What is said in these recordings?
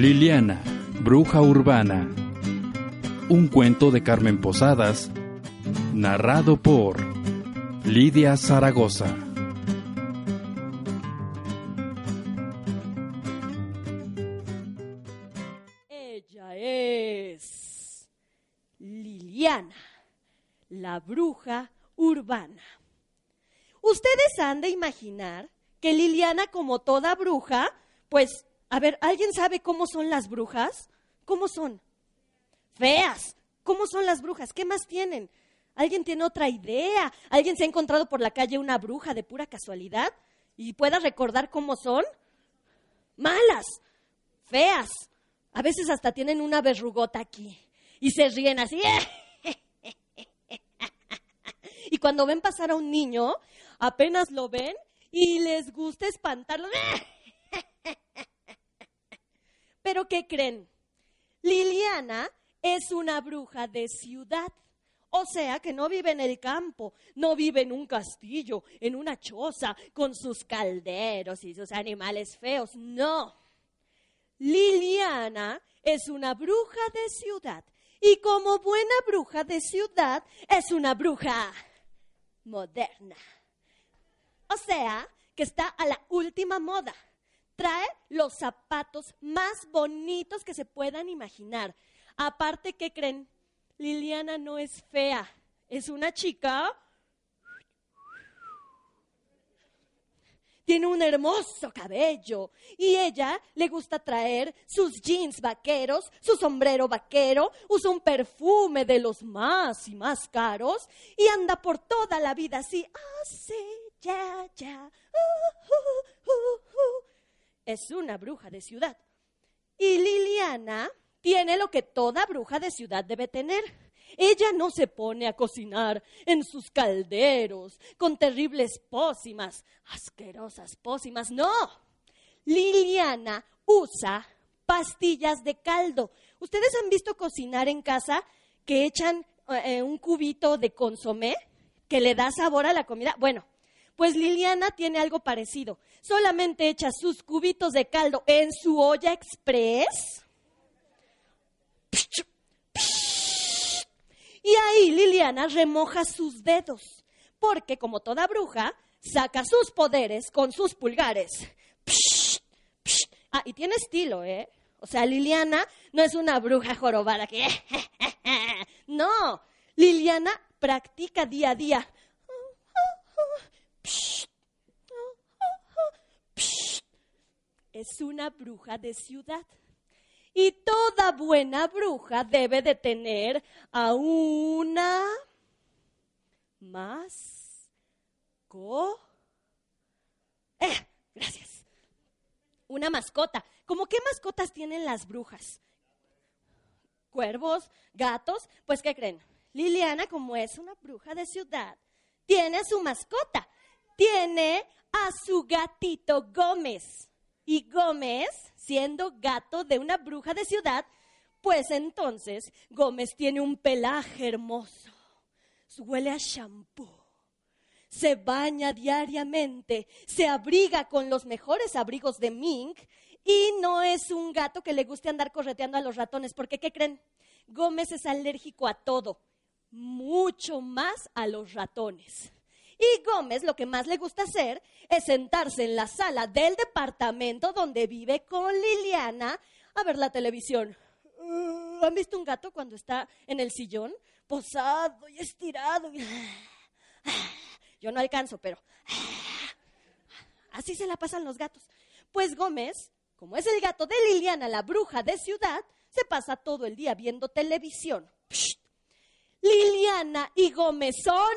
Liliana, bruja urbana. Un cuento de Carmen Posadas, narrado por Lidia Zaragoza. Ella es Liliana, la bruja urbana. Ustedes han de imaginar que Liliana, como toda bruja, pues, a ver, ¿alguien sabe cómo son las brujas? ¿Cómo son? Feas. ¿Cómo son las brujas? ¿Qué más tienen? ¿Alguien tiene otra idea? ¿Alguien se ha encontrado por la calle una bruja de pura casualidad? ¿Y pueda recordar cómo son? Malas, feas. A veces hasta tienen una verrugota aquí. Y se ríen así. Y cuando ven pasar a un niño, apenas lo ven y les gusta espantarlo. Pero ¿qué creen? Liliana es una bruja de ciudad. O sea que no vive en el campo, no vive en un castillo, en una choza, con sus calderos y sus animales feos. No. Liliana es una bruja de ciudad. Y como buena bruja de ciudad, es una bruja moderna. O sea, que está a la última moda. Trae los zapatos más bonitos que se puedan imaginar. Aparte, ¿qué creen? Liliana no es fea, es una chica. Tiene un hermoso cabello y ella le gusta traer sus jeans vaqueros, su sombrero vaquero, usa un perfume de los más y más caros y anda por toda la vida así. Ah, sí, ya, ya. uh, uh, uh, uh. Es una bruja de ciudad. Y Liliana tiene lo que toda bruja de ciudad debe tener. Ella no se pone a cocinar en sus calderos con terribles pócimas, asquerosas pócimas, no. Liliana usa pastillas de caldo. ¿Ustedes han visto cocinar en casa que echan eh, un cubito de consomé que le da sabor a la comida? Bueno, pues Liliana tiene algo parecido. Solamente echa sus cubitos de caldo en su olla express. Y ahí Liliana remoja sus dedos, porque como toda bruja, saca sus poderes con sus pulgares. Ah, y tiene estilo, ¿eh? O sea, Liliana no es una bruja jorobada que... no, Liliana practica día a día. Es una bruja de ciudad. Y toda buena bruja debe de tener a una más Eh, gracias. Una mascota. ¿Cómo qué mascotas tienen las brujas? Cuervos, gatos. Pues, ¿qué creen? Liliana, como es una bruja de ciudad, tiene su mascota. Tiene a su gatito Gómez. Y Gómez, siendo gato de una bruja de ciudad, pues entonces Gómez tiene un pelaje hermoso, huele a champú, se baña diariamente, se abriga con los mejores abrigos de mink y no es un gato que le guste andar correteando a los ratones, porque ¿qué creen? Gómez es alérgico a todo, mucho más a los ratones. Y Gómez lo que más le gusta hacer es sentarse en la sala del departamento donde vive con Liliana a ver la televisión. Uh, ¿Han visto un gato cuando está en el sillón? Posado y estirado. Yo no alcanzo, pero así se la pasan los gatos. Pues Gómez, como es el gato de Liliana, la bruja de ciudad, se pasa todo el día viendo televisión. Liliana y Gómez son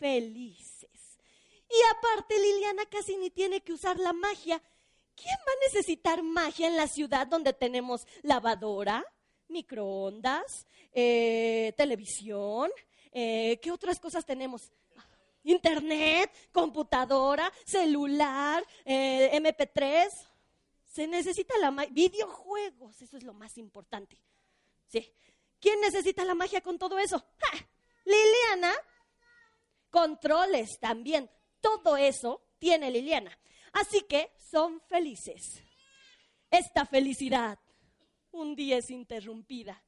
felices. Y aparte, Liliana casi ni tiene que usar la magia. ¿Quién va a necesitar magia en la ciudad donde tenemos lavadora, microondas, eh, televisión? Eh, ¿Qué otras cosas tenemos? Internet, computadora, celular, eh, MP3. Se necesita la magia. Videojuegos, eso es lo más importante. Sí. ¿Quién necesita la magia con todo eso? Liliana controles también. Todo eso tiene Liliana. Así que son felices. esta felicidad un día es interrumpida,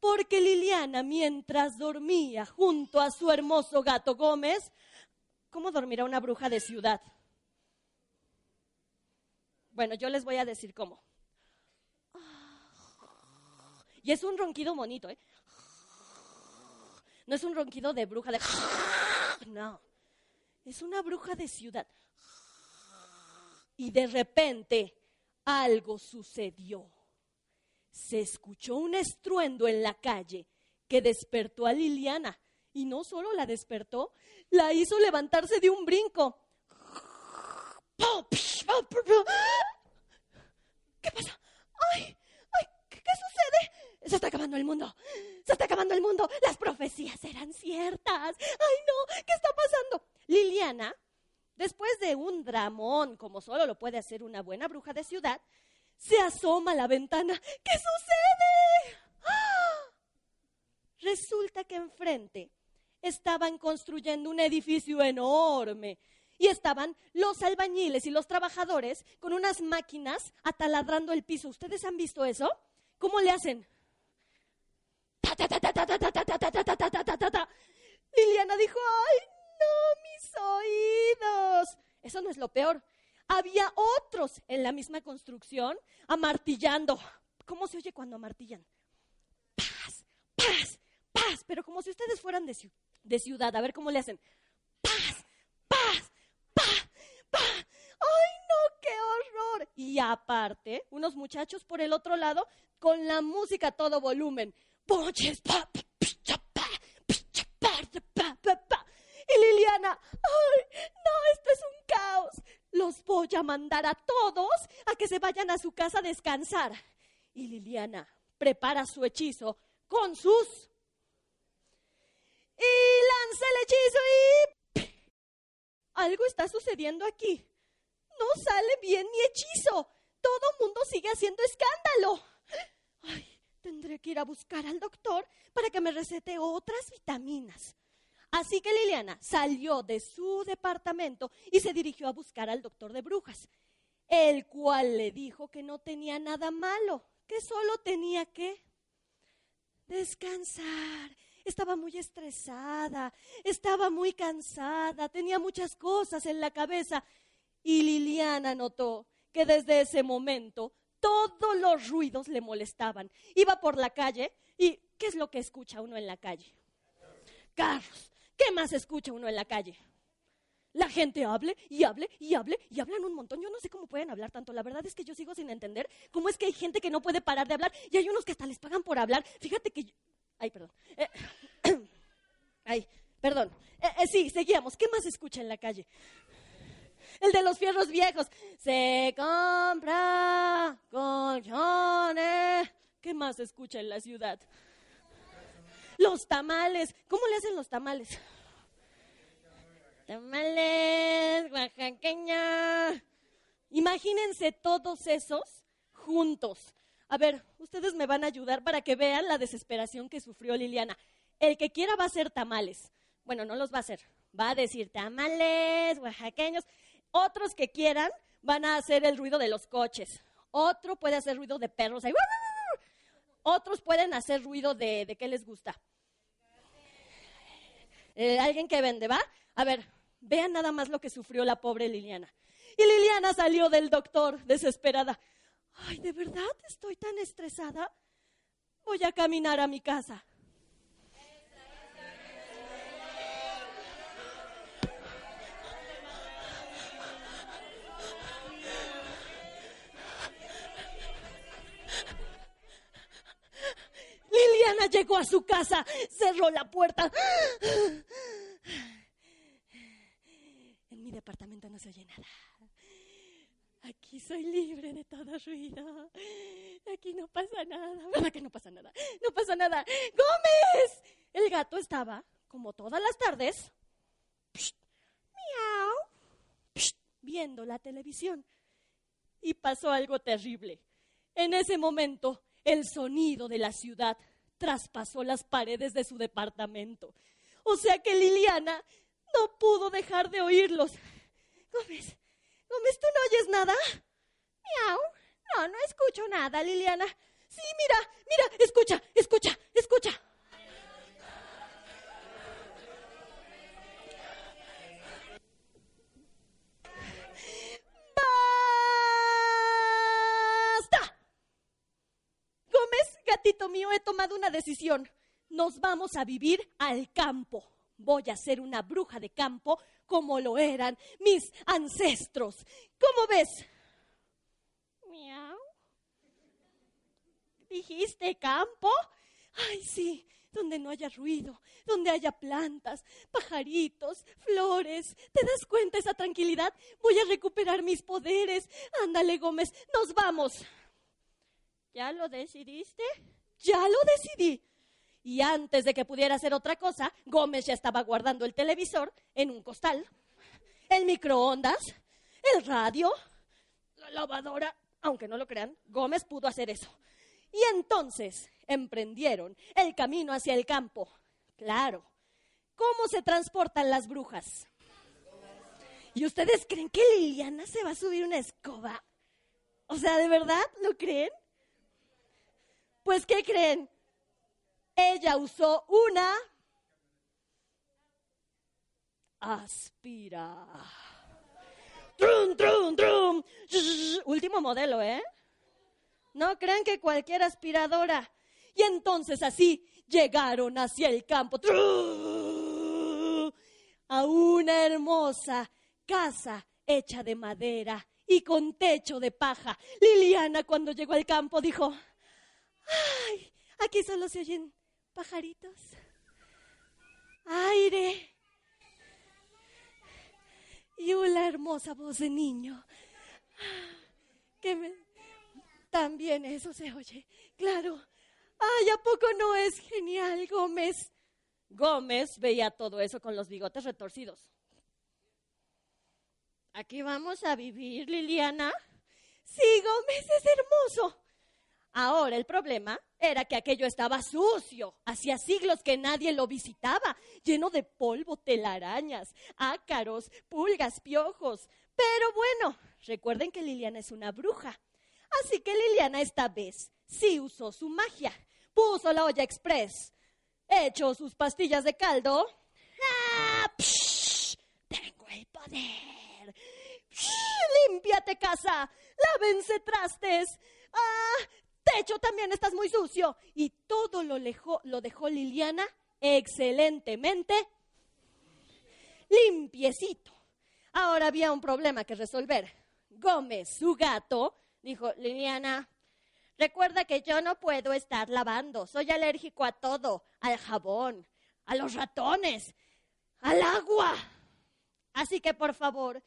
porque Liliana, mientras dormía junto a su hermoso gato Gómez, ¿cómo dormirá una bruja de ciudad? Bueno, yo les voy a decir cómo. Y es un ronquido bonito, ¿eh? No es un ronquido de bruja de... No, es una bruja de ciudad. Y de repente algo sucedió. Se escuchó un estruendo en la calle que despertó a Liliana. Y no solo la despertó, la hizo levantarse de un brinco. ¿Qué pasa? ¡Ay! ¡Ay! ¿Qué, qué sucede? Se está acabando el mundo. Se está acabando el mundo. Las profecías eran ciertas. ¡Ay, no! ¿Qué está pasando? Liliana, después de un dramón, como solo lo puede hacer una buena bruja de ciudad, se asoma a la ventana. ¿Qué sucede? ¡Ah! Resulta que enfrente estaban construyendo un edificio enorme y estaban los albañiles y los trabajadores con unas máquinas ataladrando el piso. ¿Ustedes han visto eso? ¿Cómo le hacen? Liliana dijo, ay, no, mis oídos. Eso no es lo peor. Había otros en la misma construcción amartillando. ¿Cómo se oye cuando amartillan? Paz, paz, paz. Pero como si ustedes fueran de, de ciudad. A ver cómo le hacen. Paz, paz, paz, paz. ¡Ay, no, qué horror! Y aparte, unos muchachos por el otro lado con la música a todo volumen. Ponches, Y Liliana, ¡ay, no, esto es un caos! Los voy a mandar a todos a que se vayan a su casa a descansar. Y Liliana prepara su hechizo con sus... Y lanza el hechizo y... Algo está sucediendo aquí. No sale bien mi hechizo. Todo mundo sigue haciendo escándalo. Ay, Tendré que ir a buscar al doctor para que me recete otras vitaminas. Así que Liliana salió de su departamento y se dirigió a buscar al doctor de brujas, el cual le dijo que no tenía nada malo, que solo tenía que descansar. Estaba muy estresada, estaba muy cansada, tenía muchas cosas en la cabeza. Y Liliana notó que desde ese momento todos los ruidos le molestaban. Iba por la calle y ¿qué es lo que escucha uno en la calle? Carros. ¿Qué más escucha uno en la calle? La gente hable y hable y hable y hablan un montón. Yo no sé cómo pueden hablar tanto. La verdad es que yo sigo sin entender cómo es que hay gente que no puede parar de hablar y hay unos que hasta les pagan por hablar. Fíjate que... Ay, perdón. Eh, ay, perdón. Eh, eh, sí, seguíamos. ¿Qué más escucha en la calle? El de los fierros viejos. Se compra colchones. ¿Qué más se escucha en la ciudad? Los tamales. ¿Cómo le hacen los tamales? Tamales, oaxaqueña. Imagínense todos esos juntos. A ver, ustedes me van a ayudar para que vean la desesperación que sufrió Liliana. El que quiera va a hacer tamales. Bueno, no los va a hacer. Va a decir tamales, oaxaqueños. Otros que quieran van a hacer el ruido de los coches. Otro puede hacer ruido de perros. Otros pueden hacer ruido de, de qué les gusta. Eh, alguien que vende, ¿va? A ver, vean nada más lo que sufrió la pobre Liliana. Y Liliana salió del doctor desesperada. Ay, ¿de verdad estoy tan estresada? Voy a caminar a mi casa. Llegó a su casa, cerró la puerta. En mi departamento no se oye nada. Aquí soy libre de todo ruido. Aquí no pasa nada. ¿Verdad que no pasa nada? No pasa nada. ¡Gómez! El gato estaba, como todas las tardes, miau, viendo la televisión. Y pasó algo terrible. En ese momento, el sonido de la ciudad traspasó las paredes de su departamento. O sea que Liliana no pudo dejar de oírlos. Gómez, Gómez, ¿tú no oyes nada? Miau, No, no escucho nada, Liliana. Sí, mira, mira, escucha, escucha, escucha. Gatito mío, he tomado una decisión. Nos vamos a vivir al campo. Voy a ser una bruja de campo como lo eran mis ancestros. ¿Cómo ves? Miau. ¿Dijiste campo? Ay, sí, donde no haya ruido, donde haya plantas, pajaritos, flores. ¿Te das cuenta esa tranquilidad? Voy a recuperar mis poderes. Ándale, Gómez, nos vamos. ¿Ya lo decidiste? Ya lo decidí. Y antes de que pudiera hacer otra cosa, Gómez ya estaba guardando el televisor en un costal, el microondas, el radio, la lavadora. Aunque no lo crean, Gómez pudo hacer eso. Y entonces emprendieron el camino hacia el campo. Claro. ¿Cómo se transportan las brujas? ¿Y ustedes creen que Liliana se va a subir una escoba? O sea, ¿de verdad lo creen? Pues, ¿qué creen? Ella usó una aspira. Trum, trum, trum. Último modelo, ¿eh? No crean que cualquier aspiradora. Y entonces así llegaron hacia el campo. A una hermosa casa hecha de madera y con techo de paja. Liliana cuando llegó al campo dijo, ay, aquí solo se oyen pajaritos, aire y una hermosa voz de niño. Que me... También eso se oye, claro. Ay, ¿a poco no es genial, Gómez? Gómez veía todo eso con los bigotes retorcidos. Aquí vamos a vivir, Liliana. Sí, Gómez es hermoso. Ahora el problema era que aquello estaba sucio. Hacía siglos que nadie lo visitaba, lleno de polvo, telarañas, ácaros, pulgas, piojos. Pero bueno, recuerden que Liliana es una bruja. Así que Liliana esta vez sí usó su magia. Puso la olla express, echó sus pastillas de caldo. ¡Ah! ¡Tengo el poder! ¡Límpiate, casa! ¡Lávense trastes! ¡Ah! Techo también estás muy sucio. Y todo lo, lo dejó Liliana excelentemente limpiecito. Ahora había un problema que resolver. Gómez, su gato, dijo, Liliana, recuerda que yo no puedo estar lavando. Soy alérgico a todo, al jabón, a los ratones, al agua. Así que por favor,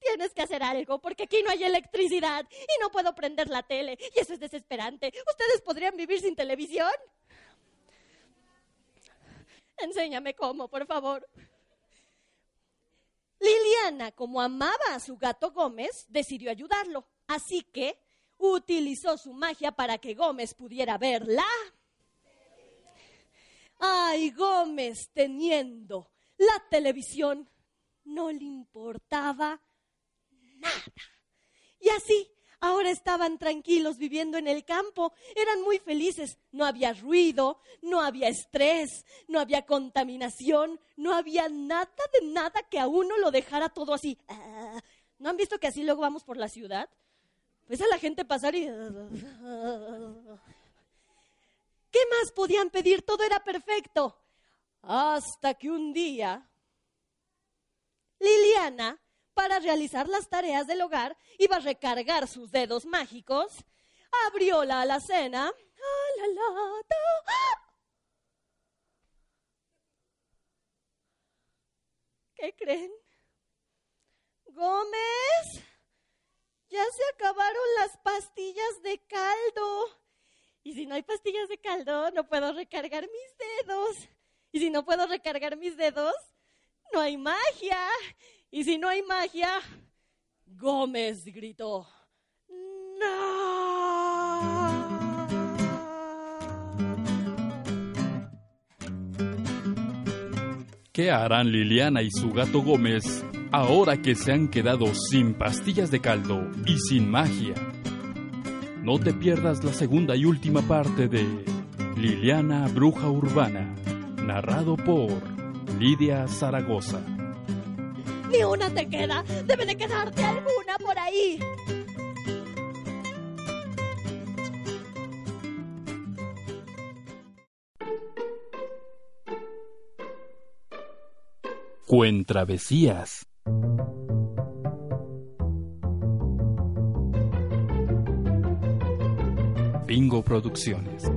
Tienes que hacer algo porque aquí no hay electricidad y no puedo prender la tele y eso es desesperante. ¿Ustedes podrían vivir sin televisión? Enséñame cómo, por favor. Liliana, como amaba a su gato Gómez, decidió ayudarlo. Así que utilizó su magia para que Gómez pudiera verla. Ay, Gómez, teniendo la televisión, no le importaba nada. Y así, ahora estaban tranquilos viviendo en el campo, eran muy felices, no había ruido, no había estrés, no había contaminación, no había nada de nada que a uno lo dejara todo así. Ah, ¿No han visto que así luego vamos por la ciudad? Pues a la gente pasar y... ¿Qué más podían pedir? Todo era perfecto. Hasta que un día Liliana para realizar las tareas del hogar, iba a recargar sus dedos mágicos, abrió la alacena. ¿Qué creen? Gómez, ya se acabaron las pastillas de caldo. Y si no hay pastillas de caldo, no puedo recargar mis dedos. Y si no puedo recargar mis dedos, no hay magia. Y si no hay magia, Gómez gritó, ¡No! ¿Qué harán Liliana y su gato Gómez ahora que se han quedado sin pastillas de caldo y sin magia? No te pierdas la segunda y última parte de Liliana Bruja Urbana, narrado por Lidia Zaragoza. Ni una te queda. Debe de quedarte alguna por ahí. Cuentravesías. Bingo Producciones.